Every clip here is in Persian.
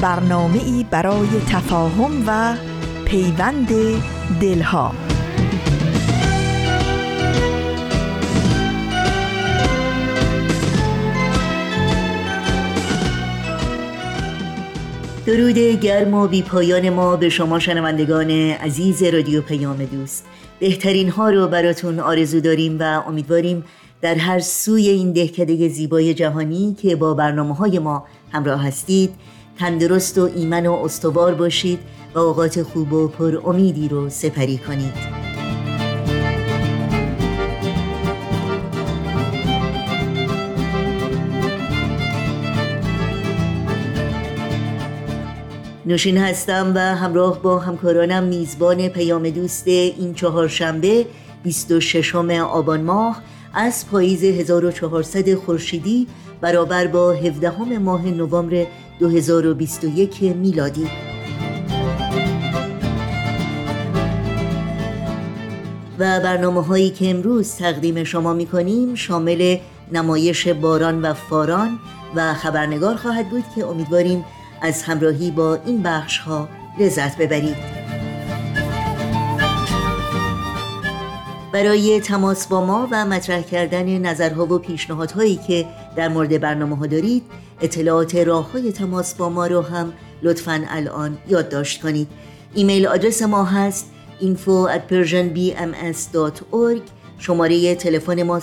برنامه ای برای تفاهم و پیوند دلها. درود گرم و بی پایان ما به شما شنوندگان عزیز رادیو پیام دوست. بهترین ها رو براتون آرزو داریم و امیدواریم در هر سوی این دهکده زیبای جهانی که با برنامه های ما همراه هستید تندرست و ایمن و استوار باشید و اوقات خوب و پر امیدی رو سپری کنید. نوشین هستم و همراه با همکارانم میزبان پیام دوست این چهارشنبه 26 آبان ماه از پاییز 1400 خورشیدی برابر با 17 ماه نوامبر 2021 میلادی. و برنامه هایی که امروز تقدیم شما می کنیم شامل نمایش باران و فاران و خبرنگار خواهد بود که امیدواریم از همراهی با این بخش ها لذت ببرید. برای تماس با ما و مطرح کردن نظرها و پیشنهادهایی که در مورد برنامه ها دارید اطلاعات راه های تماس با ما رو هم لطفا الان یادداشت کنید. ایمیل آدرس ما هست info at persianbms.org شماره تلفن ما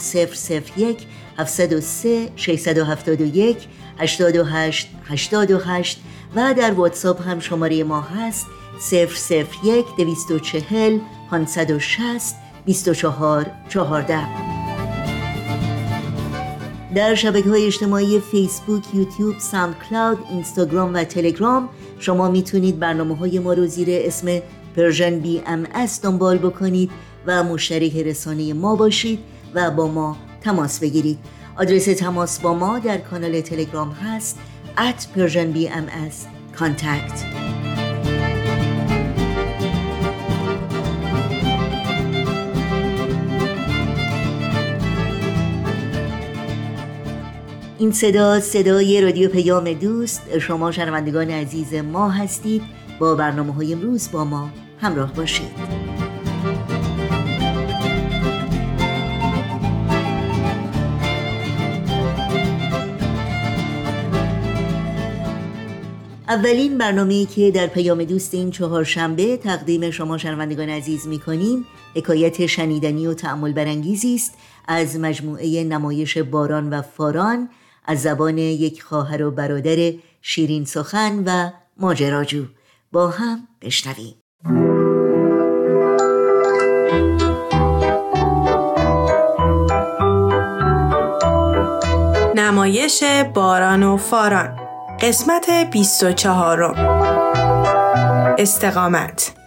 001 703 671 828 828 و در واتساپ هم شماره ما هست 001 240 560 24 14 در شبکه های اجتماعی فیسبوک، یوتیوب، SoundCloud، اینستاگرام و تلگرام. شما می‌تونید برنامه های ما رو زیر اسم Persian BMS دنبال بکنید و مشترک رسانه ما باشید و با ما تماس بگیرید. آدرس تماس با ما در کانال تلگرام هست at Persian BMS contact. این صدا صدای رادیو پیام دوست. شما شنوندگان عزیز ما هستید. با برنامه های امروز با ما همراه باشید. اولین برنامه که در پیام دوست این چهارشنبه تقدیم شما شنوندگان عزیز می کنیم حکایت شنیدنی و تعمل برانگیزی است از مجموعه نمایش باران و فاران. از زبان یک خواهر و برادر شیرین سخن و ماجراجو. با هم بشنویم. نمایش باران و فاران. قسمت 24 استقامت.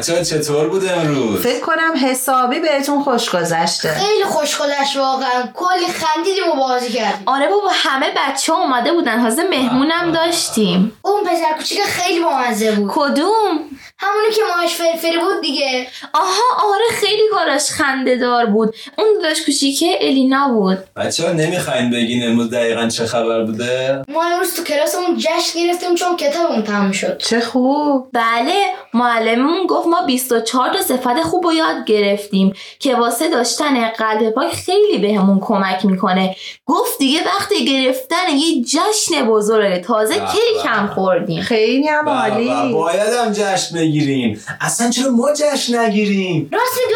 بچه چطور بوده امروز؟ فکر کنم حسابی بهتون خوش گذشته. خیلی خوش گذشت واقعا. کلی خندیدیم و بازی کردیم. آره بابا همه بچه ها اومده بودن. حاضر مهمونم داشتیم. اون پسر کوچیک خیلی بامزه بود. کدوم؟ همونی که ماهش فرفری بود دیگه. آها آره خیلی کاراش خنده دار بود. اون داشت کوچیکه الینا بود. بچه ها نمی‌خواین بگین امروز دقیقا چه خبر بوده؟ ما امروز تو کلاسمون جشن گرفتیم چون کتابمون تموم شد. چه خوب. بله معلممون گفت ما 24 تا صفت خوب رو یاد گرفتیم که واسه داشتن قلب پاک خیلی بهمون کمک می‌کنه. گفت دیگه وقتی گرفتن یه جشن بزرگه. تازه کیک هم خوردیم؟ خیلی هم عالی. باید هم جشن بگیریم. اصلا چرا ما جشن نگیریم؟ راست میگی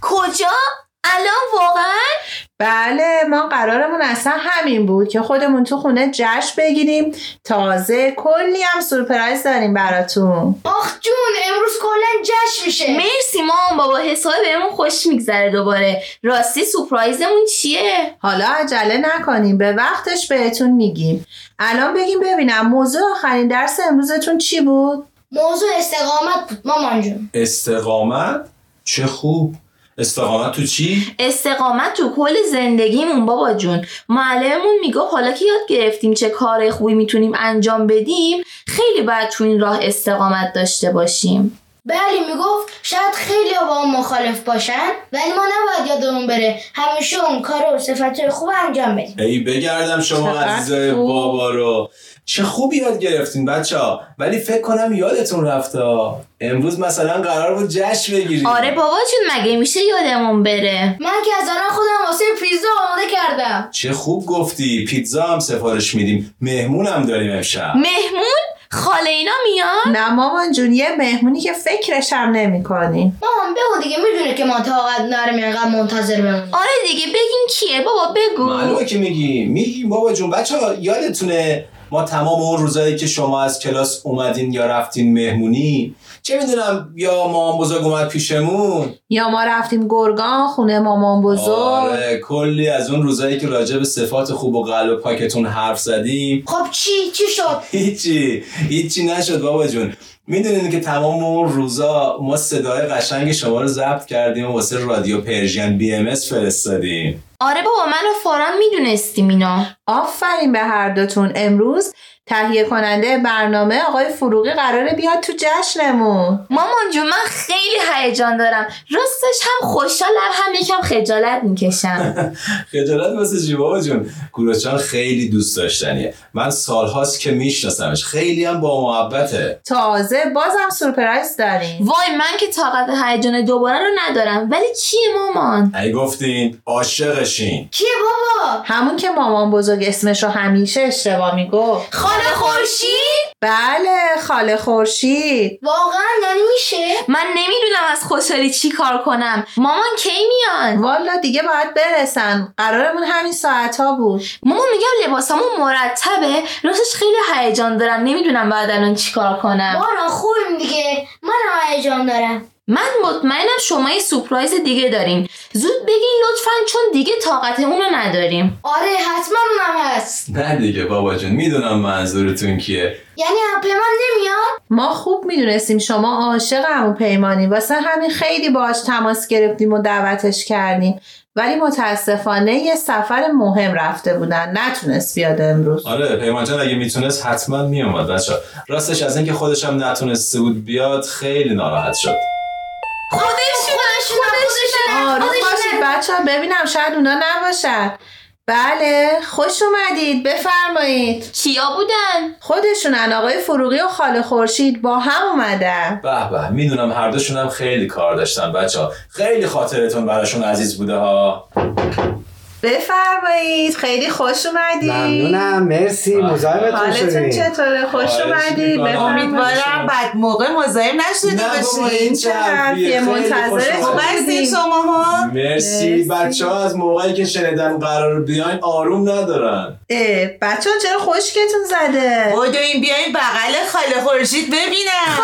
کجا؟ الان واقعا؟ بله ما قرارمون اصلا همین بود که خودمون تو خونه جشن بگیریم. تازه کلی هم سورپرایز داریم براتون. آخ جون امروز کلا جشن میشه. مرسی مام بابا حسابی بهمون خوش میگذره دوباره. راستی سورپرایزمون چیه؟ حالا عجله نکنیم به وقتش بهتون میگیم. الان بگیم ببینم موضوع آخرین درس امروزتون چی بود؟ موضوع استقامت بود مامان جون. استقامت؟ چه خوب. استقامت تو چی؟ استقامت تو کل زندگیمون بابا جون. معلممون می‌گفت حالا که یاد گرفتیم چه کار خوبی می‌تونیم انجام بدیم خیلی باید تو این راه استقامت داشته باشیم. بله می‌گفت شاید خیلی با اون مخالف باشن ولی ما نباید یادمون بره همیشه اون کار و صفتهای خوب انجام بدیم. ای بگردم شما عزیزای. بابا رو. چه خوب یاد گرفتین بچه ها. ولی فکر کنم یادتون رفته. امروز مثلا قرار بود جشن بگیریم. آره بابا جون مگه میشه یادمون بره؟ من که از الان خودم واسه پیزا آماده کردم. چه خوب گفتی. پیتزا هم سفارش میدیم. مهمون هم داریم امشب. مهمون؟ خاله اینا میان؟ نه مامان جون یه مهمونی که فکرش هم نمی کنیم مامان بگو دیگه می‌دونه که ما طاقت نرم اینقدر منتظر بمونیم. آره دیگه بگین کیه؟ بابا بگو. معلومه که میگیم میگیم بابا جون بچه ها یادتونه ما تمام اون روزایی که شما از کلاس اومدین یا رفتین مهمونی چه می‌دونم یا مامان بزرگ اومد پیشمون؟ یا ما رفتیم گرگان خونه مامان بزرگ. آره کلی از اون روزایی که راجع به صفات خوب و قلب پاکتون حرف زدیم. خب چی؟ چی شد؟ هیچی هیچی نشد بابا جون. می‌دونین که تمام اون روزا ما صدای قشنگ شما رو ضبط کردیم و واسه رادیو Persian BMS فرستادیم. آره بابا من و فاران می‌دونستیم اینا. آفرین به هر دوتون. امروز تهیه کننده برنامه آقای فروغی قراره بیاد تو جشنمون. مامان جون من خیلی هیجان دارم. راستش هم خوشحالم هم یکم خجالت می‌کشم. خجالت واسه چی بابا جون؟ کوروچان خیلی دوست داشتنیه. من سالهاست که میشناسمش. خیلی هم با محبته. تازه بازم سورپرایز داریم. وای من که طاقت هیجان دوباره رو ندارم. ولی کیه مامان؟ ای گفتین عاشقشین. کیه بابا؟ همون که مامان بزرگ اسمش رو همیشه اشتباه می‌گفت. خاله خورشید؟ بله خاله خورشید. واقعا یعنی میشه؟ من نمی‌دونم از خوشحالی چی کار کنم. مامان کی میان؟ والا دیگه باید برسن. قرارمون همین ساعت ها بود. مامان میگم لباسامون مرتبه. راستش خیلی هیجان دارم. نمی‌دونم بعد الان چی کار کنم. باران خوبیم دیگه. من هیجان دارم. من مطمئنم شما یه سورپرایز دیگه دارین. زود بگین لطفا چون دیگه طاقت اونو نداریم. آره حتما اونم هست. نه دیگه بابا جون می‌دونم منظورتون کیه. یعنی هم من نمیاد؟ ما خوب می‌دونستیم شما عاشق همون پیمانی. واسه همین خیلی باهاش تماس گرفتیم و دعوتش کردیم. ولی متاسفانه یه سفر مهم رفته بودن. نتونست بیاد امروز. آره پیمان جان اگه می‌تونست حتما میومد بچه راستش از اینکه خودش هم نتونسته بود بیاد خیلی ناراحت شد. خودشون خودشون آروم باشید بچه ببینم شاید اونا نباشن. بله خوش اومدید. بفرمایید. کیا بودن؟ خودشونن آقای فروغی و خاله خورشید با هم اومدن. به به می‌دونم هر دوشون هم خیلی کار داشتن بچه ها خیلی خاطرتون براشون عزیز بوده ها. بفرمایید خیلی خوش اومدید ممنونم مرسی مزاحمتون حالتون شدیم. چطوره؟ خوش اومدید امیدوارم بعد موقع مزاحم نشده این حرفیه؟ خیلی منتظر هستین شما ها مرسی. بچه ها از موقعی که شنیدن قرار بیاین آروم ندارن. بچه ها چرا خشکتون زده؟ بدوین بیاین بغل خاله خورشید ببینم.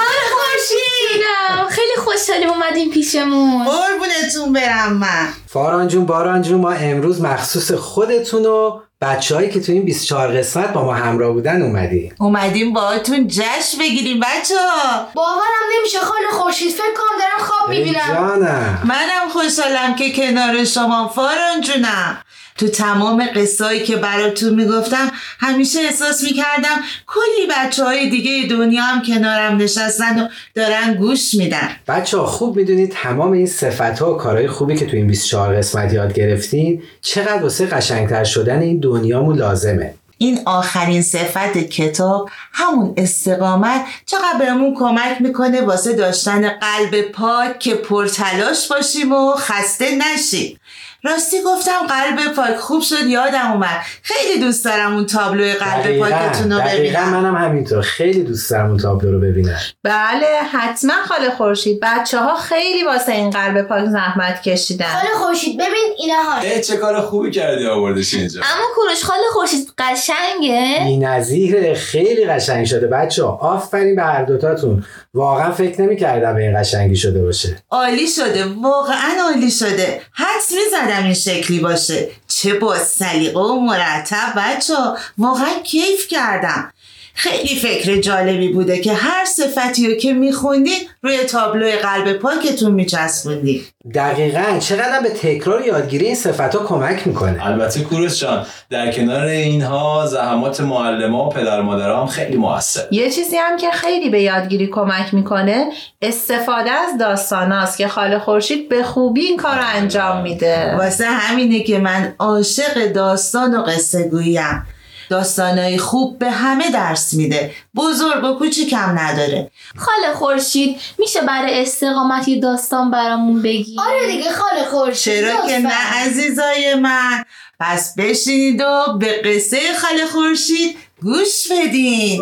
خورشیدم خیلی خوشحالیم اومدیم پیشمون. قربونتون برم من. فاران جون باران جون ما امروز مخصوص خودتون و بچههایی که تو این 24 قسمت با ما همراه بودن اومدیم. اومدیم باهاتون جشن بگیریم بچه ها باورم نمیشه خاله خورشید فکر کنم دارم خواب می‌بینم. جانم. منم خوشحالم که کنار شما فاران جونم. تو تمام قصایی که براتون می‌گفتم همیشه احساس می‌کردم کلی بچه های دیگه دنیا هم کنارم نشستن و دارن گوش میدن. بچه ها خوب می‌دونید تمام این صفت ها و کارهای خوبی که تو این 24 قسمت یاد گرفتین چقدر واسه قشنگتر شدن این دنیامون لازمه. این آخرین صفت کتاب همون استقامت چقدر بهمون کمک می‌کنه واسه داشتن قلب پاک که پرتلاش باشیم و خسته نشیم. راستی گفتم قلب پاک خوب شد یادم اومد. خیلی دوست دارم اون تابلو قلب پاکتون رو دقیقا ببینم. منم همینطور. خیلی دوست دارم اون تابلو رو ببینم. بله حتما خاله خورشید. بچه ها خیلی واسه این قلب پاک زحمت کشیدن. خاله خورشید ببین اینا ها. چه کار خوبی کردی آوردش اینجا. اما کوروش خاله خورشید قشنگه؟ بی نظیره خیلی قشنگ شده. بچه آفرین به هر دوتاتون. واقعا فکر نمی‌کردم این قشنگی شده باشه. عالی شده واقعا عالی شده. حدس می‌زدم این شکلی باشه؟ چه با سلیقه و مرتب بچه واقعا کیف کردم. خیلی فکر جالبی بوده که هر صفتی رو که میخوندین روی تابلو قلب پاکتون میچسبوندین دقیقا. چقدر به تکرار یادگیری این صفت ها کمک می‌کنه. البته کوروش جان در کنار اینها زحمات معلم و پدر مادر هم خیلی موثر. یه چیزی هم که خیلی به یادگیری کمک می‌کنه استفاده از داستاناست که خاله خورشید به خوبی این کار رو انجام میده. واسه همینه که من عاشق داستان و قصه گویم داستانای خوب به همه درس میده. بزرگ و کوچیکم نداره. خاله خورشید میشه برای استقامت یه داستان برامون بگی؟ آره دیگه خاله خورشید چرا که. نه عزیزای من. پس بشینید و به قصه خاله خورشید گوش بدین.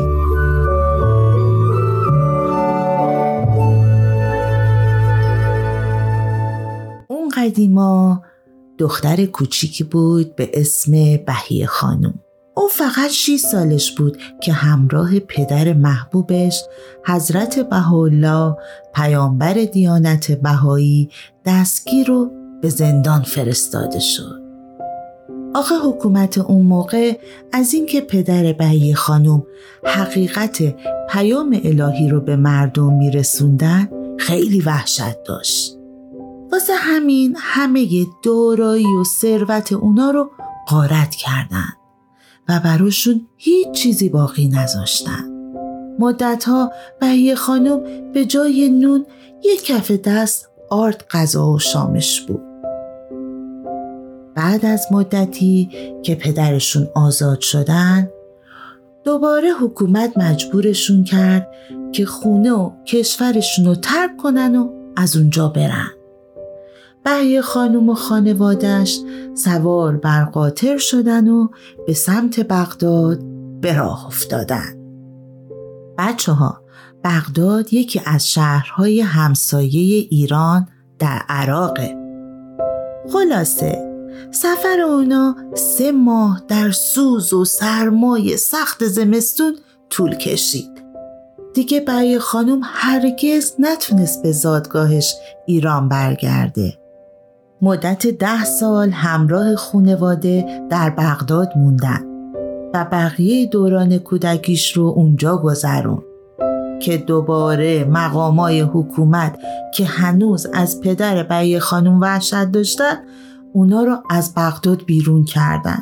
اون قدیما دختر کوچیکی بود به اسم بهیه خانم. او فقط 6 سالش بود که همراه پدر محبوبش حضرت بهاءالله پیامبر دیانت بهایی دستگیر رو به زندان فرستاده شد. آخه حکومت اون موقع از اینکه پدر بهیه خانم حقیقت پیام الهی رو به مردم میرسوندن خیلی وحشت داشت. واسه همین همه دارایی و ثروت اونا رو غارت کردن و براشون هیچ چیزی باقی نذاشتن. مدتها بهیه خانم به جای نون یک کف دست آرد غذا و شامش بود. بعد از مدتی که پدرشون آزاد شدن دوباره حکومت مجبورشون کرد که خونه و کشورشون رو ترک کنن و از اونجا برن. بهیه خانم و خانوادش سوار بر قاطر شدن و به سمت بغداد به راه افتادن. بچه ها بغداد یکی از شهرهای همسایه ایران در عراقه. خلاصه سفر اونا سه ماه در سوز و سرمای سخت زمستون طول کشید. دیگه برای خانم هرگز نتونست به زادگاهش ایران برگرده. مدت ده سال همراه خونواده در بغداد موندن و بقیه دوران کودکیش رو اونجا گذرون که دوباره مقامای حکومت که هنوز از پدر بهیه خانم وحشت داشتن اونا رو از بغداد بیرون کردن.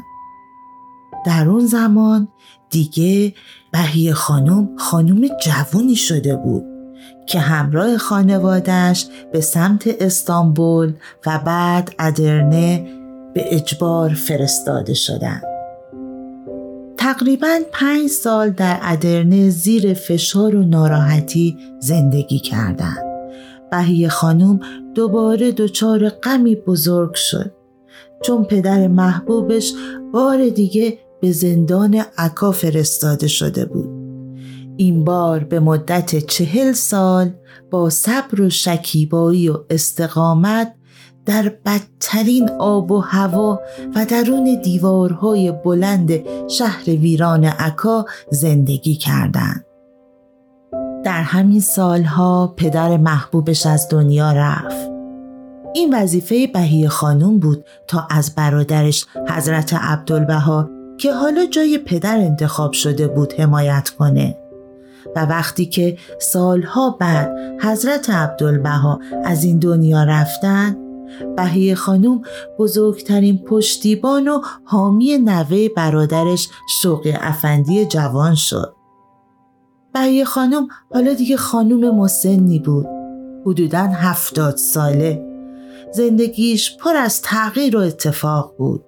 در اون زمان دیگه بهیه خانم خانم جوونی شده بود. که همراه خانوادش به سمت استانبول و بعد ادرنه به اجبار فرستاده شدند. تقریبا پنج سال در ادرنه زیر فشار و ناراحتی زندگی کردند. بهیه خانم دوباره دچار غمی بزرگ شد چون پدر محبوبش بار دیگه به زندان عکا فرستاده شده بود. این بار به مدت چهل سال با صبر و شکیبایی و استقامت در بدترین آب و هوا و درون دیوارهای بلند شهر ویران عکا زندگی کردند. در همین سالها پدر محبوبش از دنیا رفت. این وظیفه بهیه خانوم بود تا از برادرش حضرت عبدالبها که حالا جای پدر انتخاب شده بود حمایت کنه. و وقتی که سالها بعد حضرت عبدالبها از این دنیا رفتن بهیه خانوم بزرگترین پشتیبان و حامی نوه برادرش شوقی افندی جوان شد. بهیه خانوم حالا دیگه خانوم مسنی بود. حدوداً هفتاد ساله. زندگیش پر از تغییر و اتفاق بود.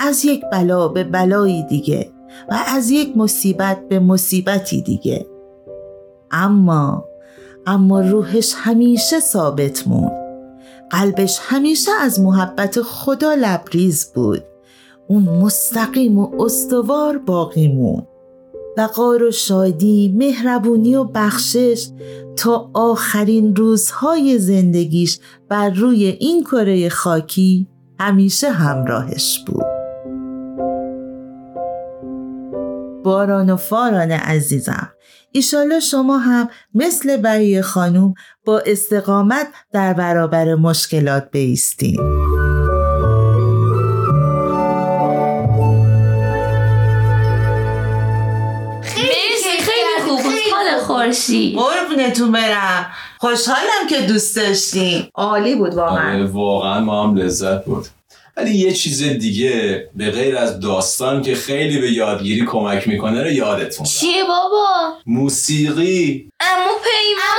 از یک بلا به بلایی دیگه و از یک مصیبت به مصیبتی دیگه. اما اما روحش همیشه ثابت موند. قلبش همیشه از محبت خدا لبریز بود. اون مستقیم و استوار باقی موند. وقار و شادی، مهربونی و بخشش تا آخرین روزهای زندگیش بر روی این کره خاکی همیشه همراهش بود. باران و فاران عزیزم. ایشالا شما هم مثل بهیه خانوم با استقامت در برابر مشکلات بیستین. خورشید. قربونتون برم. خوشحالم که دوست داشتیم عالی بود واقعا. آره، واقعا ما هم لذت بود ولی یه چیز دیگه به غیر از داستان که خیلی به یادگیری کمک می‌کنه رو یادتون چیه بابا؟ موسیقی. امو پیمان.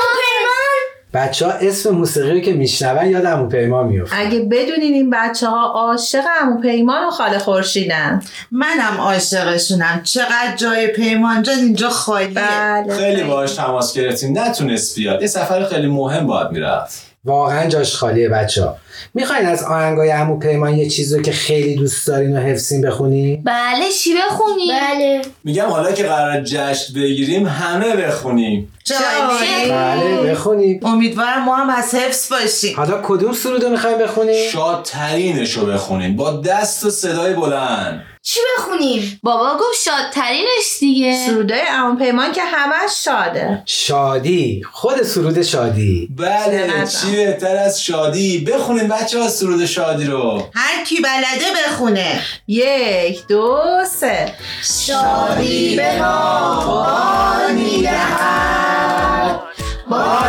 بچه ها اسم موسیقی رو که میشنون یاد امو پیمان میفته اگه بدونین این بچه ها عاشق امو پیمان و خاله خورشیدن. منم عاشقشونم. چقدر جای پیمان جان اینجا خالیه. بله خیلی باهاش تماس گرفتیم. نتونست بیاد. یه سفر خیلی مهم باید می‌رفت. واقعا جاش خالیه بچه ها می‌خواین از آهنگای عمو پیمان یه چیزی که خیلی دوست دارین و حفظین بخونی؟ بله چی بخونی؟ بله. میگم حالا که قرار جشن بگیریم همه بخونیم. جایی بله بخونیم. امیدوارم ما هم از حفظ باشیم. حالا کدوم سرودو می‌خوایم بخونیم؟ شادترینش رو بخونیم. با دست و صدای بلند. چی بخونیم؟ بابا گفت شادترینش دیگه. سرودای امو پیمان که همش شاده. شادی. خود سرود شادی. بله. چی بهتر از شادی؟ بخونیم بچه ها سرود شادی رو. هر کی بلده بخونه. یک دو سه. شادی به ما بار می‌دهد. بار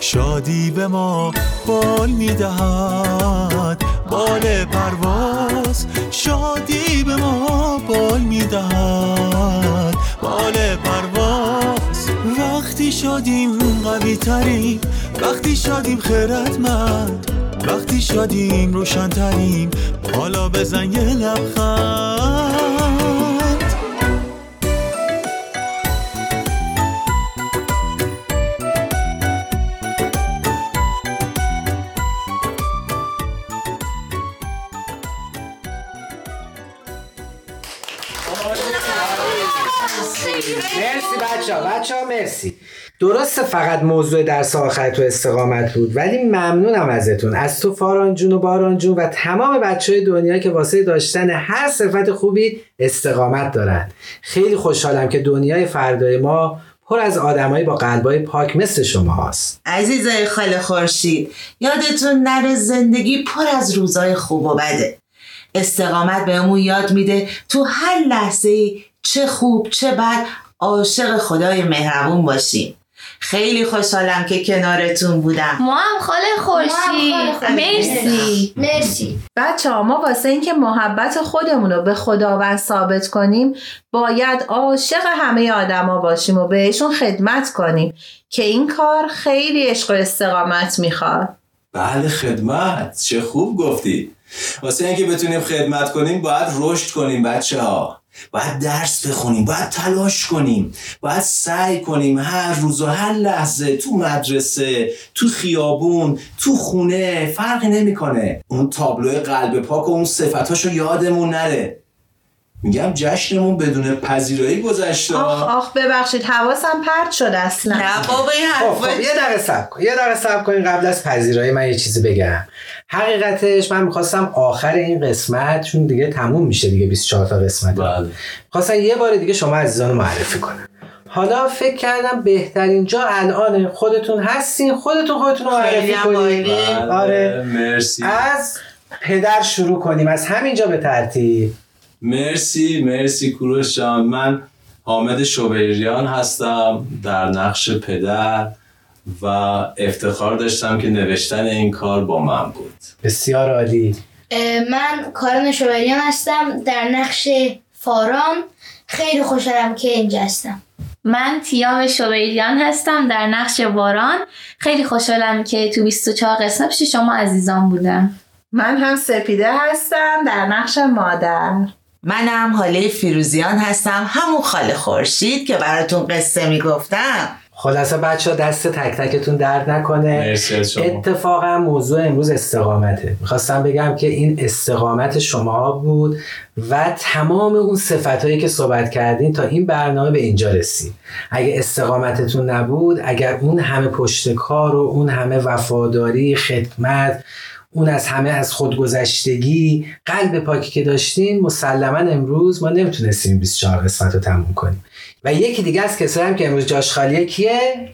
شادی به ما بال می‌دهد. بال پرواز. شادی به ما بال می‌دهد. بال پرواز. وقتی شادیم قوی تریم وقتی شادیم خیرتمند وقتی شادیم روشن تریم حالا بزن یه لبخند. بچه بچه مرسی. درسته فقط موضوع درس آخر تو استقامت بود ولی ممنونم ازتون. از تو فاران جون و باران جون و تمام بچه های دنیا که واسه داشتن هر صفت خوبی استقامت دارن. خیلی خوشحالم که دنیای فردای ما پر از آدمایی با قلبای پاک مثل شما هست. عزیزای خاله خورشید یادتون نره زندگی پر از روزای خوب و بده. استقامت بهمون یاد میده تو هر لحظه چه خوب چه بد عاشق خدای مهربون باشیم خیلی خوشحالم که کنارتون بودم. ما هم خاله خورشید. مرسی. مرسی. بچه ها ما واسه اینکه محبت خودمون رو به خداوند ثابت کنیم باید عاشق همه آدما باشیم و بهشون خدمت کنیم که این کار خیلی عشق و استقامت می‌خواد. بله خدمت. چه خوب گفتی. واسه اینکه بتونیم خدمت کنیم باید رشد کنیم بچه ها باید درس بخونیم باید تلاش کنیم باید سعی کنیم هر روز و هر لحظه تو مدرسه تو خیابون تو خونه فرقی نمی‌کنه. اون تابلو قلب پاک و اون صفتاشو یادمون نره. میگم جشنمون بدون پذیرایی گذشته. آخ آخ ببخشید حواسم پرت شد اصلا. نه بابا این خب خب حرفا یه دقیقه صبر کن یه دقیقه صبر کنین قبل از پذیرایی من یه چیزی بگم. حقیقتش من می‌خواستم آخر این قسمت چون دیگه تموم میشه دیگه 24 تا قسمت. بله. خواستم یه بار دیگه شما عزیزان رو معرفی کنم. حالا فکر کردم بهترین جا الان خودتون هستین خودتون خودتون رو معرفی. کنید بله، آره. مرسی. از پدر شروع کنیم از همینجا به ترتیب. مرسی مرسی کوروش جان. من حامد شوبریان هستم در نقش پدر. و افتخار داشتم که نوشتن این کار با من بود. بسیار عالی. من کارن شوبریان هستم در نقش فاران. خیلی خوشحالم که اینجا هستم. من تیام شوبریان هستم در نقش باران. خیلی خوشحالم که تو 24 قسمت پیش شما عزیزان بودم. من هم سپیده هستم در نقش مادر. منم حاله فیروزیان هستم همون خاله خورشید که براتون قصه می‌گفتم. خلاصه بچه ها دست تک تکتون درد نکنه. اتفاقا موضوع امروز استقامته. می‌خواستم بگم که این استقامت شما بود و تمام اون صفت هایی که صحبت کردین تا این برنامه به اینجا رسید. اگه استقامتتون نبود اگر اون همه پشت کار و اون همه وفاداری خدمت اون از همه از خودگذشتگی قلب پاکی که داشتین مسلما امروز ما نمی‌تونستیم 24 قسمت رو تموم کنیم. و یکی دیگه از کسایی هم که امروز جاش خالیه کیه؟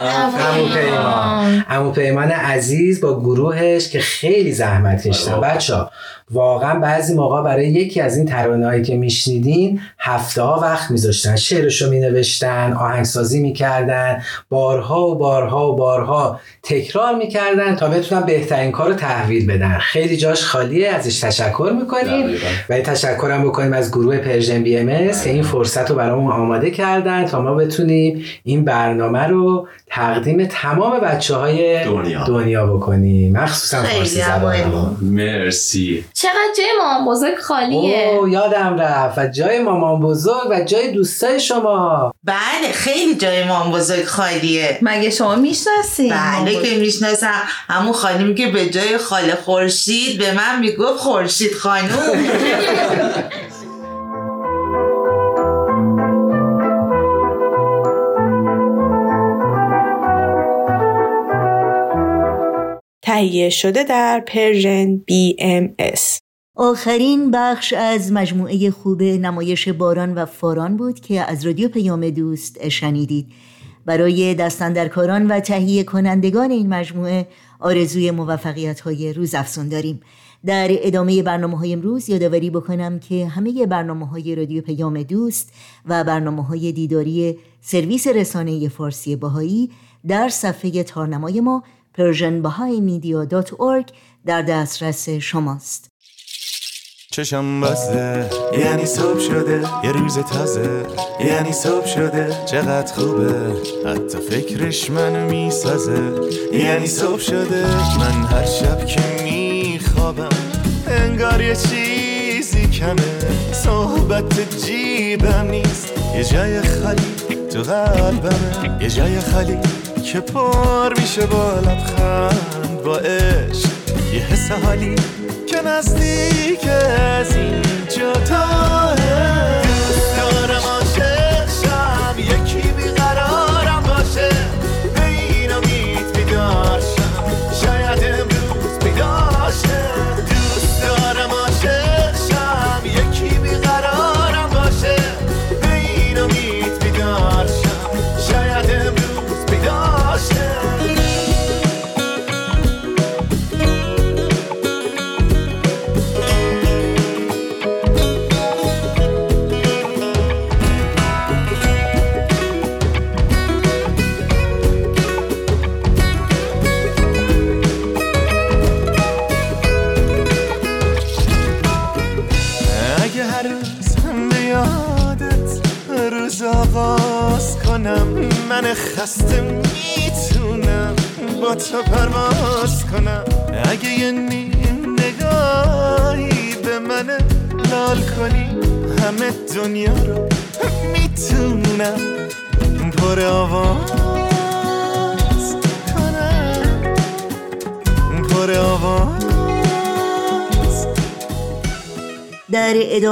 امو پیمان امو پیمان عزیز با گروهش که خیلی زحمت کشتن بچه واقعا بعضی موقع برای یکی از این ترانه هایی که میشنیدین هفته ها وقت میذاشتن. شعرشو مینوشتن آهنگسازی می‌کردن بارها و بارها و بارها تکرار می‌کردن تا بتونن بهترین کار رو تحویل بدن. خیلی جاش خالیه ازش تشکر می‌کنیم. و تشکرم بکنیم از گروه Persian BMS که این فرصت رو برامون آماده کردن تا ما بتونیم این برنامه رو تقدیم تمام بچه های دنیا. دنیا بکنیم. مخصوصا فارسی زبان مرسی. چقدر جای مامان بزرگ خالیه. او یادم رفت. و جای مامان بزرگ و جای دوستای شما. بله خیلی جای مامان بزرگ خالیه. مگه شما می‌شناسی بله که می‌شناسم. همون خانمی که به جای خاله خورشید به من می‌گفت خورشید خانوم. تهیه شده در Persian BMS آخرین بخش از مجموعه خوب نمایش باران و فاران بود که از رادیو پیام دوست شنیدید. برای دست‌اندرکاران و تهیه کنندگان این مجموعه آرزوی موفقیت های روز افزون داریم. در ادامه برنامه های امروز یادآوری بکنم که همه برنامه های رادیو پیام دوست و برنامه های دیداری سرویس رسانه فارسی بهائی در صفحه تارنمای ما persianbahaimedia.org در دسترس شماست. چشم بسته. یعنی صبح شده. یه روز تازه. یعنی صبح شده. چقدر خوبه. حتی فکرش منو می‌سازه. یعنی صبح شده. من هر شب که میخوابم انگار یه چیزی کمه. صحبت جیبم نیست. یه جای خالی تو قلبمه. یه جای خالی که پر میشه با لبخند با عشق. یه حس حالی که نزدیک از اینجا تاه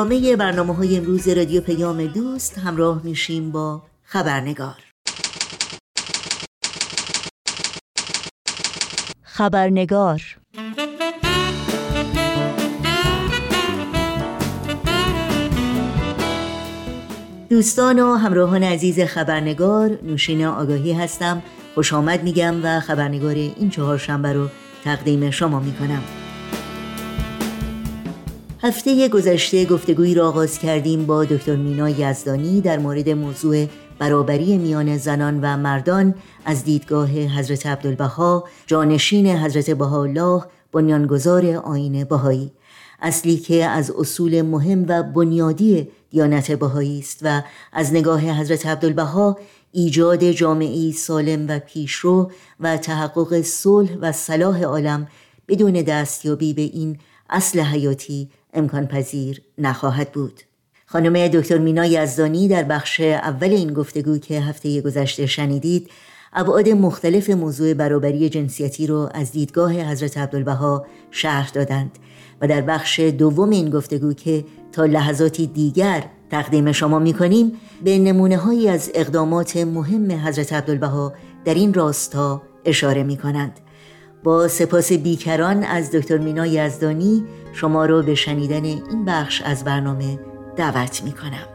ادامه برنامه های امروز رادیو پیام دوست همراه میشیم با خبرنگار. خبرنگار. دوستان و همراهان عزیز خبرنگار نوشین آگاهی هستم. خوش آمد میگم و خبرنگار این چهار شنبه رو تقدیم شما می‌کنم. هفته گذشته گفتگویی را آغاز کردیم با دکتر مینا یزدانی در مورد موضوع برابری میان زنان و مردان از دیدگاه حضرت عبدالبها جانشین حضرت بهاءالله بنیانگذار آیین بهایی. اصلی که از اصول مهم و بنیادی دیانت بهایی است و از نگاه حضرت عبدالبها ایجاد جامعه سالم و پیشرو و تحقق صلح و صلاح عالم بدون دستیابی به این اصل حیاتی امکان پذیر نخواهد بود. خانم دکتر مینا یزدانی در بخش اول این گفتگو که هفته گذشته شنیدید ابعاد مختلف موضوع برابری جنسیتی رو از دیدگاه حضرت عبدالبها شرح دادند و در بخش دوم این گفتگو که تا لحظاتی دیگر تقدیم شما می کنیم به نمونه هایی از اقدامات مهم حضرت عبدالبها در این راستا اشاره می کنند با سپاس بیکران از دکتر مینا یزدانی شما رو به شنیدن این بخش از برنامه دعوت می کنم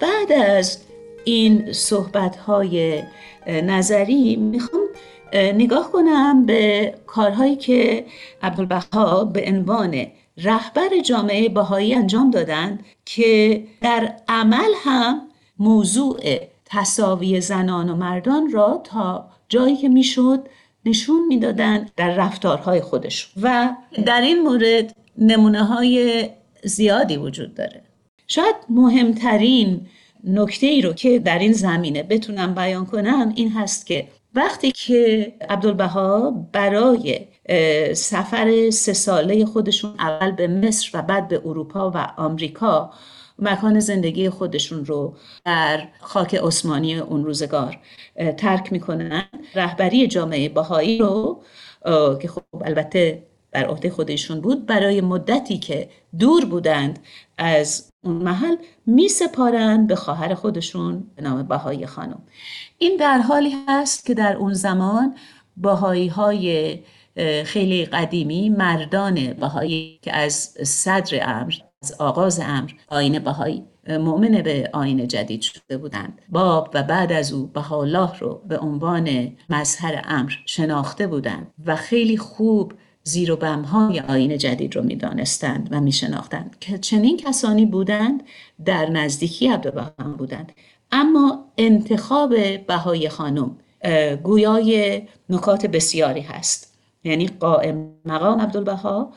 بعد از این صحبت های نظری می‌خوام نگاه کنم به کارهایی که عبدالبها به عنوان رهبر جامعه بهایی انجام دادند که در عمل هم موضوع تصاوی زنان و مردان را تا جایی که می‌شد نشون می‌دادند در رفتارهای خودشون. و در این مورد نمونه های زیادی وجود داره. شاید مهمترین نکته ای رو که در این زمینه بتونم بیان کنم این هست که وقتی که عبدالبها برای سفر سه ساله خودشون اول به مصر و بعد به اروپا و آمریکا مکان زندگی خودشون رو در خاک عثمانی اون روزگار ترک می‌کنن. رهبری جامعه بهایی رو که خب البته بر عهده خودشون بود برای مدتی که دور بودند از اون محل می سپارن به خواهر خودشون به نام بهایی خانم. این در حالی هست که در اون زمان بهایی های خیلی قدیمی مردان بهایی که از صدر امر از آغاز امر آین بهایی مؤمن به آین جدید شده بودند. باب و بعد از او بهاءالله رو به عنوان مظهر امر شناخته بودند و خیلی خوب زیر و بمهای آین جدید رو می‌دانستند و میشناختند که چنین کسانی بودند در نزدیکی عبدالبها بودند. اما انتخاب بهای خانم گویای نکات بسیاری هست. یعنی قائم مقام عبدالبها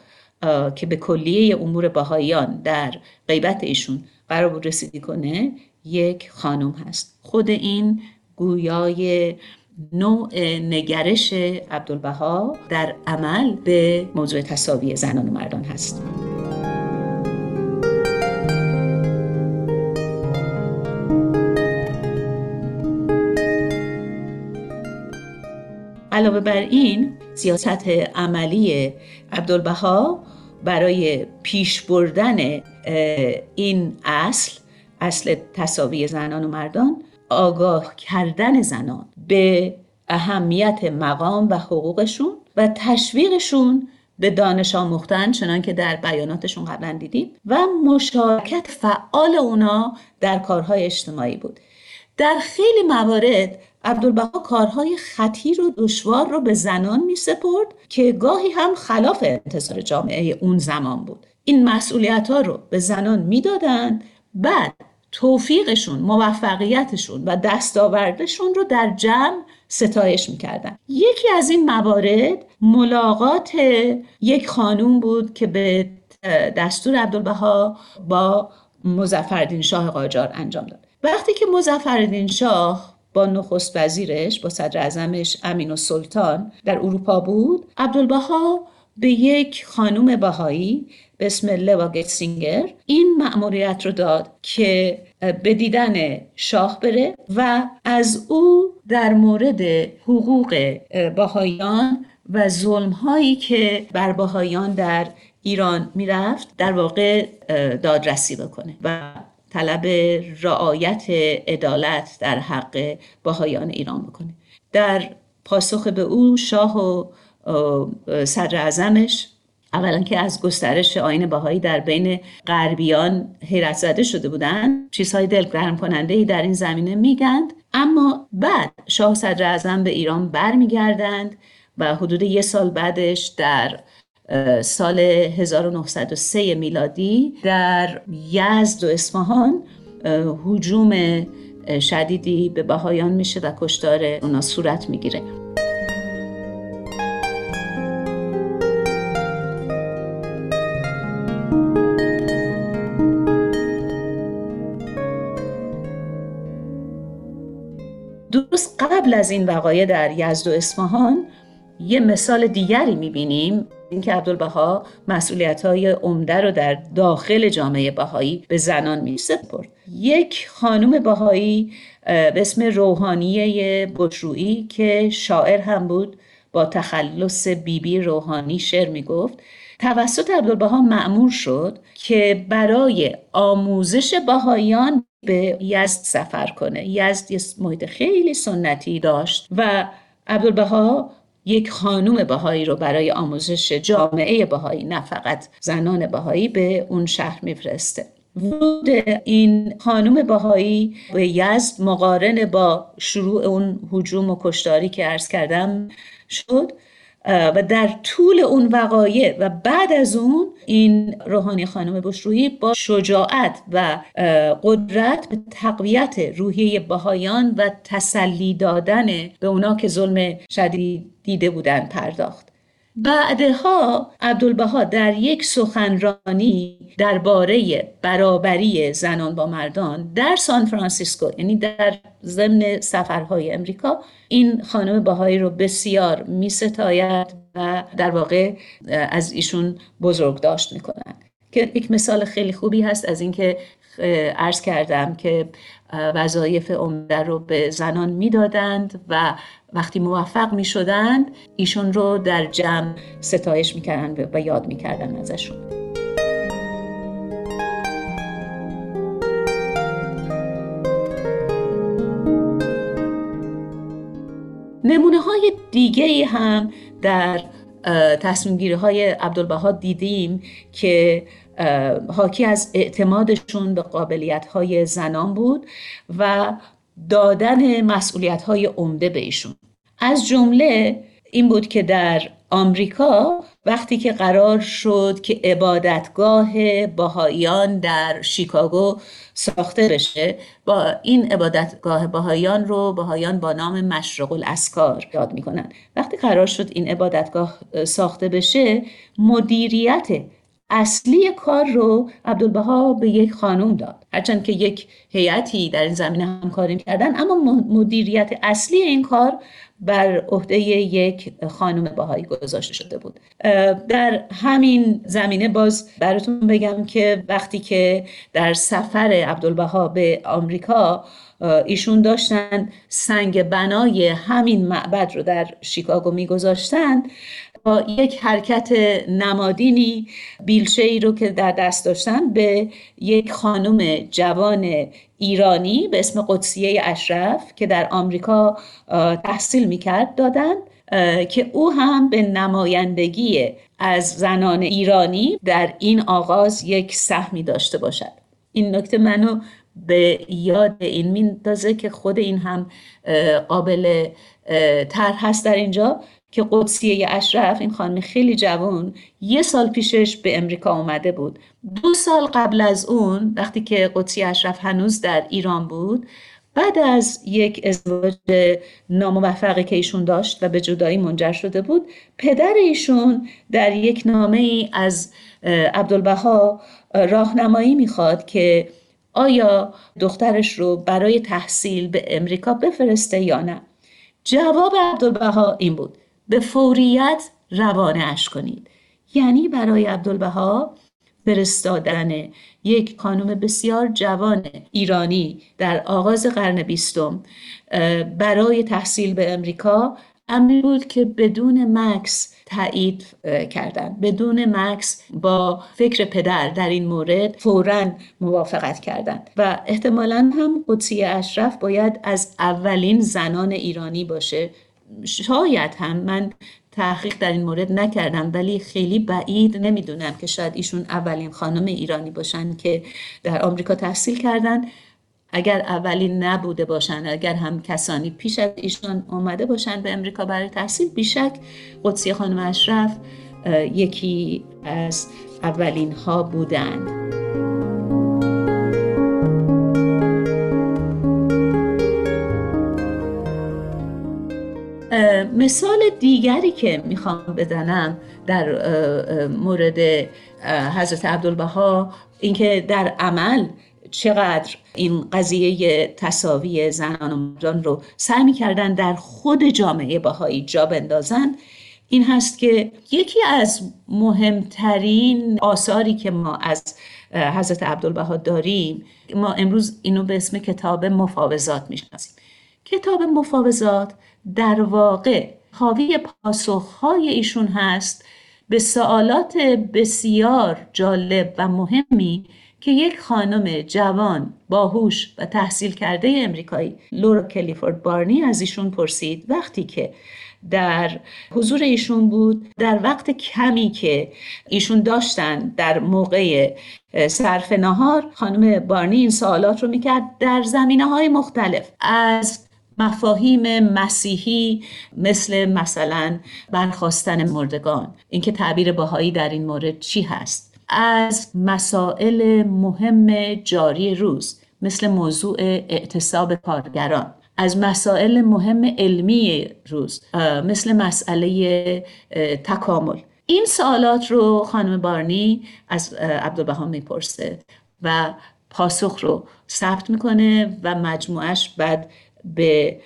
که به کلیه امور بهاییان در غیبت ایشون قرار بود رسیدی کنه یک خانم هست. خود این گویای نوع نگرش عبدالبها در عمل به موضوع تصاوی زنان و مردان هست. علاوه بر این سیاست عملی عبدالبها برای پیش بردن این اصل اصل تصاوی زنان و مردان آگاه کردن زنان به اهمیت مقام و حقوقشون و تشویقشون به دانش آموختن چنان که در بیاناتشون قبلا دیدیم و مشارکت فعال اونا در کارهای اجتماعی بود. در خیلی موارد عبدالبها کارهای خطیر و دشوار رو به زنان می سپرد که گاهی هم خلاف انتظار جامعه اون زمان بود. این مسئولیت ها رو به زنان می‌دادند بعد توفیقشون موفقیتشون و دستاوردشون رو در جمع ستایش می‌کردن. یکی از این موارد ملاقات یک خانوم بود که به دستور عبدالبها با مزفردین شاه قاجار انجام داد. وقتی که مزفردین شاه با نخست وزیرش با صدر ازمش امین و سلطان در اروپا بود. عبدالبها به یک خانوم بهایی به اسم لوا گتسینگر این مأموریت رو داد که به دیدن شاه بره و از او در مورد حقوق بهاییان و ظلم هایی که بر بهاییان در ایران می‌رفت در واقع دادرسی بکنه و طلب رعایت عدالت در حق بهایان ایران بکنه. در پاسخ به او شاه و صدر اعظمش اولا که از گسترش آین باهایی در بین غربیان حیرت زده شده بودند چیزهای دلگرم کننده ای در این زمینه میگند. اما بعد شاه صدر اعظم به ایران برمیگردند و حدود یه سال بعدش در سال 1903 میلادی در یزد و اصفهان هجوم شدیدی به بهایان میشه و کشتار اونا صورت می‌گیره. درست قبل از این وقایع در یزد و اصفهان یه مثال دیگری می‌بینیم. اینکه عبدالبها مسئولیت های عمده رو در داخل جامعه بهایی به زنان میسپرد یک خانم بهایی به اسم روحانیه بشرویی که شاعر هم بود با تخلص بیبی بی روحانی شعر می‌گفت. توسط عبدالبها معمور شد که برای آموزش بهاییان به یزد سفر کنه. یزد یه محیط خیلی سنتی داشت و عبدالبها یک خانوم بهایی رو برای آموزش جامعه بهایی نه فقط زنان بهایی به اون شهر میفرسته. ورود این خانوم بهایی به یزد مقارن با شروع اون حجوم و کشتاری که عرض کردم شد. و در طول اون وقایع و بعد از اون این روحانی خانم بشرویی با شجاعت و قدرت به تقویت روحیه بهایان و تسلی دادن به اونا که ظلم شدید دیده بودن پرداخت. بعدها عبدالبها در یک سخنرانی درباره برابری زنان با مردان در سان فرانسیسکو یعنی در ضمن سفرهای امریکا این خانم بهایی رو بسیار می ستاید و در واقع از ایشون بزرگ داشت می‌کنن که یک مثال خیلی خوبی هست از اینکه عرض کردم که وظایف عمده رو به زنان می‌دادند و وقتی موفق می شدند ایشون رو در جمع ستایش می‌کردن و یاد می‌کردن ازشون. نمونه های دیگه هم در تصمیم های عبدالبها دیدیم که حاکی از اعتمادشون به قابلیت های زنان بود و دادن مسئولیت های عمده به ایشون. از جمله این بود که در آمریکا وقتی که قرار شد که عبادتگاه باهایان در شیکاگو ساخته بشه با این عبادتگاه باهایان رو باهایان با نام مشرق الاسکار یاد می‌کنن. وقتی قرار شد این عبادتگاه ساخته بشه مدیریت اصلی کار رو عبدالبها به یک خانم داد. هرچند که یک هیئتی در این زمینه همکاری کردن اما مدیریت اصلی این کار بر عهده یک خانم باهایی گذاشته شده بود. در همین زمینه باز براتون بگم که وقتی که در سفر عبدالبها به آمریکا ایشون داشتن سنگ بنای همین معبد رو در شیکاگو میگذاشتند با یک حرکت نمادینی بیلچه ای رو که در دست داشتن به یک خانم جوان ایرانی به اسم قدسیه اشرف که در آمریکا تحصیل می‌کرد دادن که او هم به نمایندگی از زنان ایرانی در این آغاز یک سهمی داشته باشد. این نکته منو به یاد این میندازه که خود این هم قابل طرح هست در اینجا. که قدسیه اشرف این خانم خیلی جوان یه سال پیشش به امریکا اومده بود. دو سال قبل از اون وقتی که قدسیه اشرف هنوز در ایران بود بعد از یک ازدواج ناموفقی که ایشون داشت و به جدایی منجر شده بود پدر ایشون در یک نامه ای از عبدالبها راهنمایی می‌خواد که آیا دخترش رو برای تحصیل به امریکا بفرسته یا نه. جواب عبدالبها این بود. به فوریت اش کنید. یعنی برای عبدالبها فرستادن یک خانم بسیار جوان ایرانی در آغاز قرن بیستم برای تحصیل به امریکا امری بود که بدون مکس تایید کردن. بدون مکس با فکر پدر در این مورد فورا موافقت کردند و احتمالا هم قدسی اشرف باید از اولین زنان ایرانی باشه. شاید هم من تحقیق در این مورد نکردم ولی خیلی بعید نمی‌دونم که شاید ایشون اولین خانم ایرانی باشن که در آمریکا تحصیل کردن. اگر اولین نبوده باشن اگر هم کسانی پیش از ایشون اومده باشن به امریکا برای تحصیل بیشک قدسی خانم اشرف یکی از اولین ها بودند. مثال دیگری که می‌خوام بزنم در مورد حضرت عبدالبها اینکه در عمل چقدر این قضیه تصاوی زنان و مردان رو سعی می‌کردن در خود جامعه باهایی جا بندازن این هست که یکی از مهمترین آثاری که ما از حضرت عبدالبها داریم ما امروز اینو به اسم کتاب مفاوضات می‌شناسیم. کتاب مفاوضات در واقع حاوی پاسخهای ایشون هست به سوالات بسیار جالب و مهمی که یک خانم جوان باهوش و تحصیل کرده امریکایی لورا کلیفورد بارنی از ایشون پرسید. وقتی که در حضور ایشون بود در وقت کمی که ایشون داشتن در موقع صرف نهار خانم بارنی این سوالات رو می‌کرد در زمینه های مختلف. از مفاهیم مسیحی مثل مثلا برخواستن مردگان. اینکه تعبیر باهایی در این مورد چی هست؟ از مسائل مهم جاری روز مثل موضوع اعتصاب کارگران. از مسائل مهم علمی روز مثل مسئله تکامل. این سوالات رو خانم بارنی از عبدالبها می‌پرسه و پاسخ رو ثبت می‌کنه و مجموعش بعد به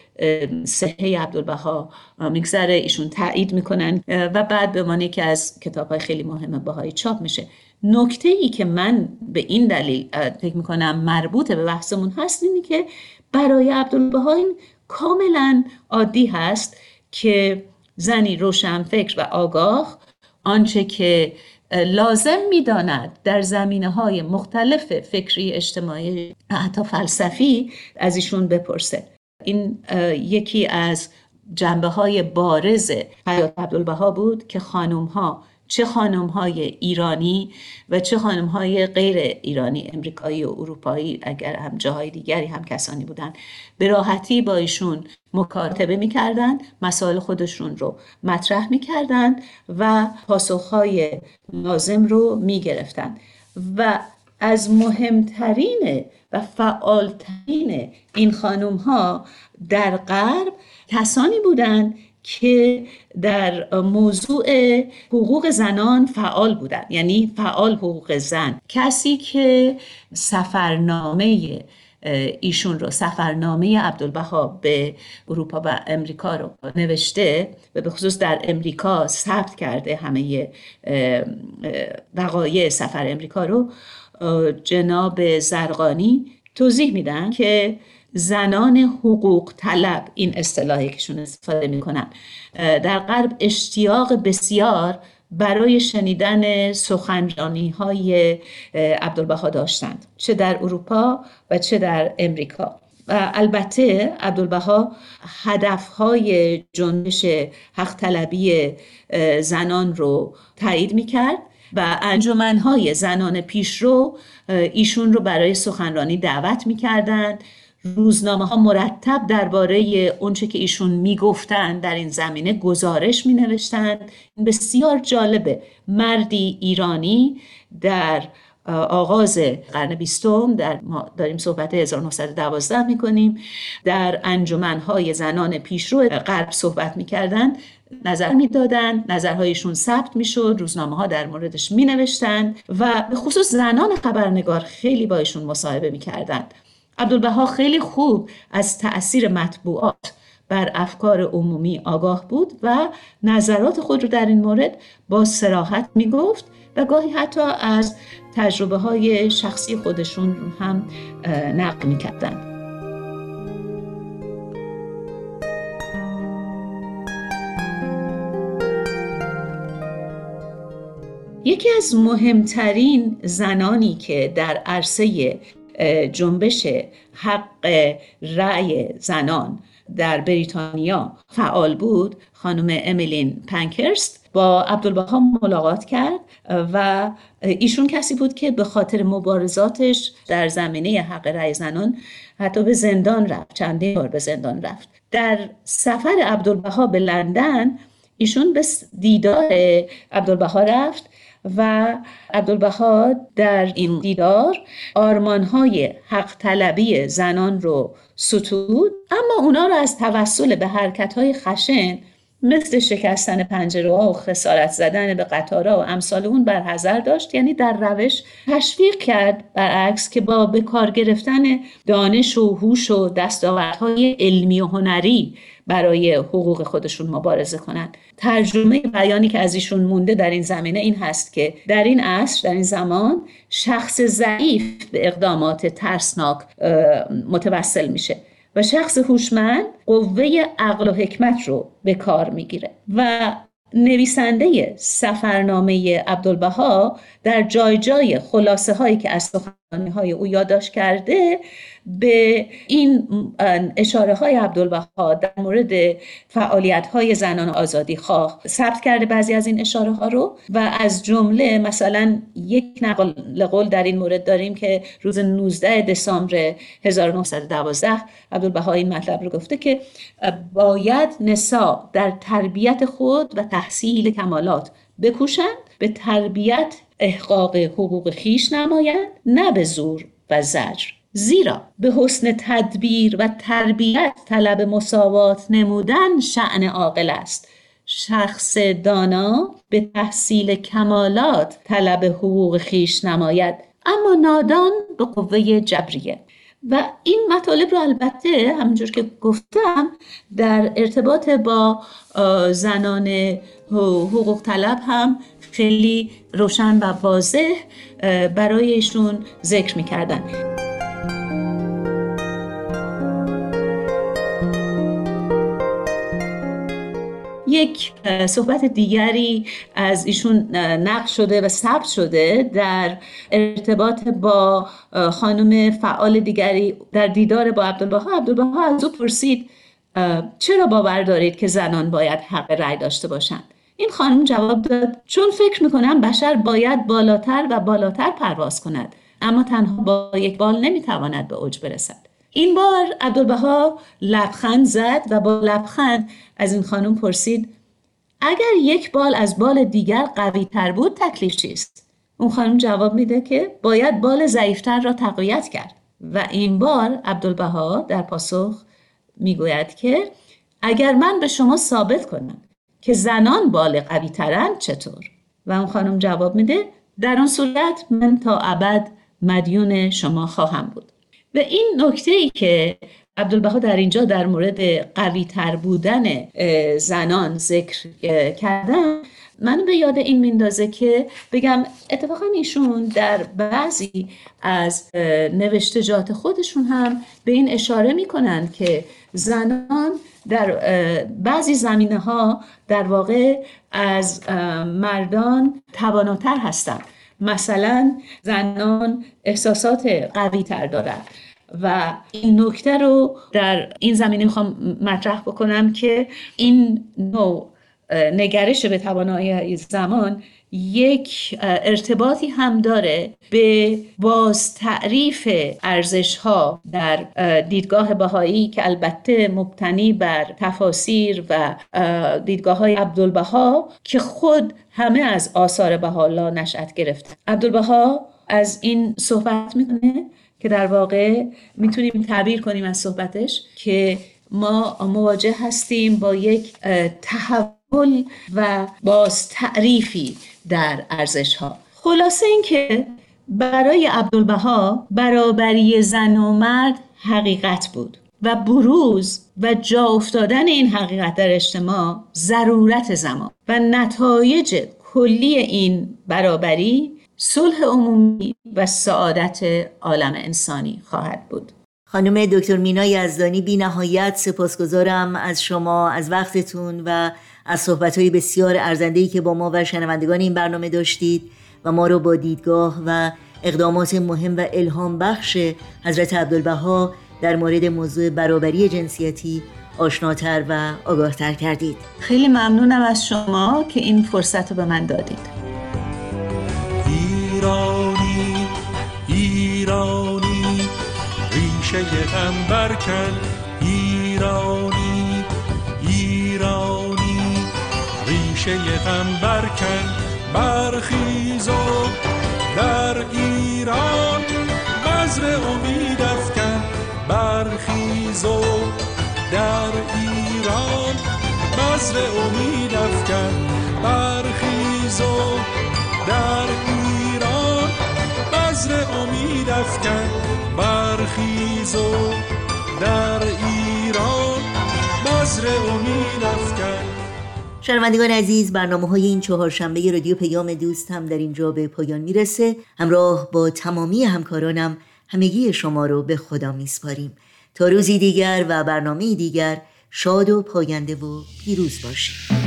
صحه عبدالبها میگذره ایشون تایید می‌کنن و بعد به عنوان که از کتاب های خیلی مهم بهایی چاپ میشه. نکته ای که من به این دلیل فکر می‌کنم مربوط به بحثمون هست اینی که برای عبدالبها این کاملا عادی هست که زنی روشن فکر و آگاه آنچه که لازم می‌داند در زمینه های مختلف فکری اجتماعی حتی فلسفی از ایشون بپرسه. این یکی از جنبه های بارز حیات عبدالبها بود که خانوم ها چه خانم های ایرانی و چه خانم های غیر ایرانی امریکایی و اروپایی اگر هم جاهای دیگری هم کسانی بودن به راحتی با ایشون مکاتبه می‌کردن مسائل خودشون رو مطرح می‌کردن و پاسخهای لازم رو می‌گرفتن و از مهمترین و فعالترین این خانم ها در غرب کسانی بودند که در موضوع حقوق زنان فعال بودن یعنی فعال حقوق زن. کسی که سفرنامه ایشون رو سفرنامه عبدالبها به اروپا و امریکا رو نوشته و به خصوص در امریکا ثبت کرده همه وقایع سفر امریکا رو جناب زرقانی توضیح میدن که زنان حقوق طلب این اصطلاحی کهشون استفاده می‌کنن. در غرب اشتیاق بسیار برای شنیدن سخنرانی های عبدالبها داشتند چه در اروپا و چه در امریکا. و البته عبدالبها هدفهای جنبش حق طلبی زنان رو تایید می‌کرد. و انجمنهای زنان پیشرو ایشون رو برای سخنرانی دعوت می‌کردند روزنامه ها مرتب درباره اونچه که ایشون می‌گفتند در این زمینه گزارش می نوشتند بسیار جالبه. مردی ایرانی در آغاز قرن بیستم در ما داریم صحبت 1912 می‌کنیم در انجمنهای زنان پیشرو غرب صحبت می‌کردن نظر می‌دادن نظرهایشون ثبت می‌شد روزنامه ها در موردش می نوشتن و به خصوص زنان خبرنگار خیلی با ایشون مصاحبه می‌کردند عبدالبها خیلی خوب از تأثیر مطبوعات بر افکار عمومی آگاه بود و نظرات خود رو در این مورد با سراحت می گفت و گاهی حتی از تجربه های شخصی خودشون هم نقل می یکی از مهمترین زنانی که در عرصه جنبش حق رأی زنان در بریتانیا فعال بود خانم امیلین پنکرست با عبدالبها ملاقات کرد و ایشون کسی بود که به خاطر مبارزاتش در زمینه حق رأی زنان حتی به زندان رفت چندین بار به زندان رفت. در سفر عبدالبها به لندن ایشون به دیدار عبدالبها رفت و عبدالبها در این دیدار آرمانهای حق طلبی زنان رو ستود. اما اونا رو از توسل به حرکتهای خشن مثل شکستن پنجره و خسارت زدن به قطارها و امثال اون برحضر داشت یعنی در روش تشویق کرد برعکس که با به کار گرفتن دانش و هوش و دستاوردهای علمی و هنری برای حقوق خودشون مبارزه کنند ترجمه بیانی که از ایشون مونده در این زمینه این هست که در این عصر در این زمان شخص ضعیف به اقدامات ترسناک متوسل میشه. و شخص هوشمند قوه عقل و حکمت رو به کار می‌گیره. و نویسنده سفرنامه عبدالبها در جای جای خلاصه هایی که از سخنرانی های او یادداشت کرده به این اشاره های عبدالبها در مورد فعالیت های زنان آزادی خواه ثبت کرده بعضی از این اشاره ها رو و از جمله مثلا یک نقل قول در این مورد داریم که روز 19 دسامبر 1912 عبدالبها این مطلب رو گفته که باید نسا در تربیت خود و تحصیل کمالات بکوشند به تربیت احقاق حقوق خیش نمایند نه به زور و زجر. زیرا به حسن تدبیر و تربیت طلب مساوات نمودن شعن عاقل است. شخص دانا به تحصیل کمالات طلب حقوق خیش نماید اما نادان به قوه جبریه. و این مطالب رو البته همونجور که گفتم در ارتباط با زنان حقوق طلب هم خیلی روشن و واضح برایشون ذکر می‌کردن. یک صحبت دیگری از ایشون نقل شده و ثبت شده در ارتباط با خانم فعال دیگری در دیدار با عبدالبها. عبدالبها از او پرسید چرا باور دارید که زنان باید حق رأی داشته باشند؟ این خانم جواب داد چون فکر می‌کنم بشر باید بالاتر و بالاتر پرواز کند اما تنها با یک بال نمی‌تواند به اوج برسد این بار عبدالبها لبخند زد و با لبخند از این خانم پرسید اگر یک بال از بال دیگر قوی تر بود تکلیف چیست؟ اون خانم جواب میده که باید بال ضعیفتر را تقویت کرد و این بار عبدالبها در پاسخ می‌گوید که اگر من به شما ثابت کنم که زنان بال قوی ترن چطور؟ و اون خانم جواب میده در آن صورت من تا ابد مدیون شما خواهم بود و این نکته ای که عبدالبها در اینجا در مورد قوی تر بودن زنان ذکر کردن من به یاد این میندازه که بگم اتفاقا ایشون در بعضی از نوشتجات خودشون هم به این اشاره می‌کنن که زنان در بعضی زمینه ها در واقع از مردان تواناتر هستند. مثلا زنان احساسات قوی تر دارند و این نکته رو در این زمینه می‌خوام مطرح بکنم که این نوع نگرش به توانایی زمان یک ارتباطی هم داره به باز تعریف ارزش ها در دیدگاه بهایی که البته مبتنی بر تفاسیر و دیدگاه های عبدالبها که خود همه از آثار بهاءالله نشأت گرفته. عبدالبها از این صحبت می‌کنه که در واقع می‌تونیم تعبیر کنیم از صحبتش که ما مواجه هستیم با یک تحول و باز تعریفی در ارزش ها خلاصه اینکه برای عبدالبها برابری زن و مرد حقیقت بود و بروز و جا افتادن این حقیقت در اجتماع ضرورت زمان و نتایج کلی این برابری صلح عمومی و سعادت عالم انسانی خواهد بود. خانم دکتر مینا یزدانی بی نهایت سپاسگزارم از شما از وقتتون و از صحبتهای بسیار ارزندهی که با ما و شنوندگان این برنامه داشتید و ما رو با دیدگاه و اقدامات مهم و الهام بخش حضرت عبدالبها در مورد موضوع برابری جنسیتی آشناتر و آگاهتر کردید. خیلی ممنونم از شما که این فرصت رو به من دادید. ریشه غم برکن ایرانی ایرانی. ریشه غم برکن برخیز و در ایران بذر امید افکن. برخیز و در ایران بذر امید افکن. برخیز و در ایران بذر امید افکن. و در ایران بذر امید افکن شنوندگان عزیز برنامه های این چهارشنبه رادیو پیام دوست هم در اینجا به پایان می‌رسه. همراه با تمامی همکارانم همگی شما رو به خدا میسپاریم. تا روزی دیگر و برنامه دیگر شاد و پاینده و پیروز باشید.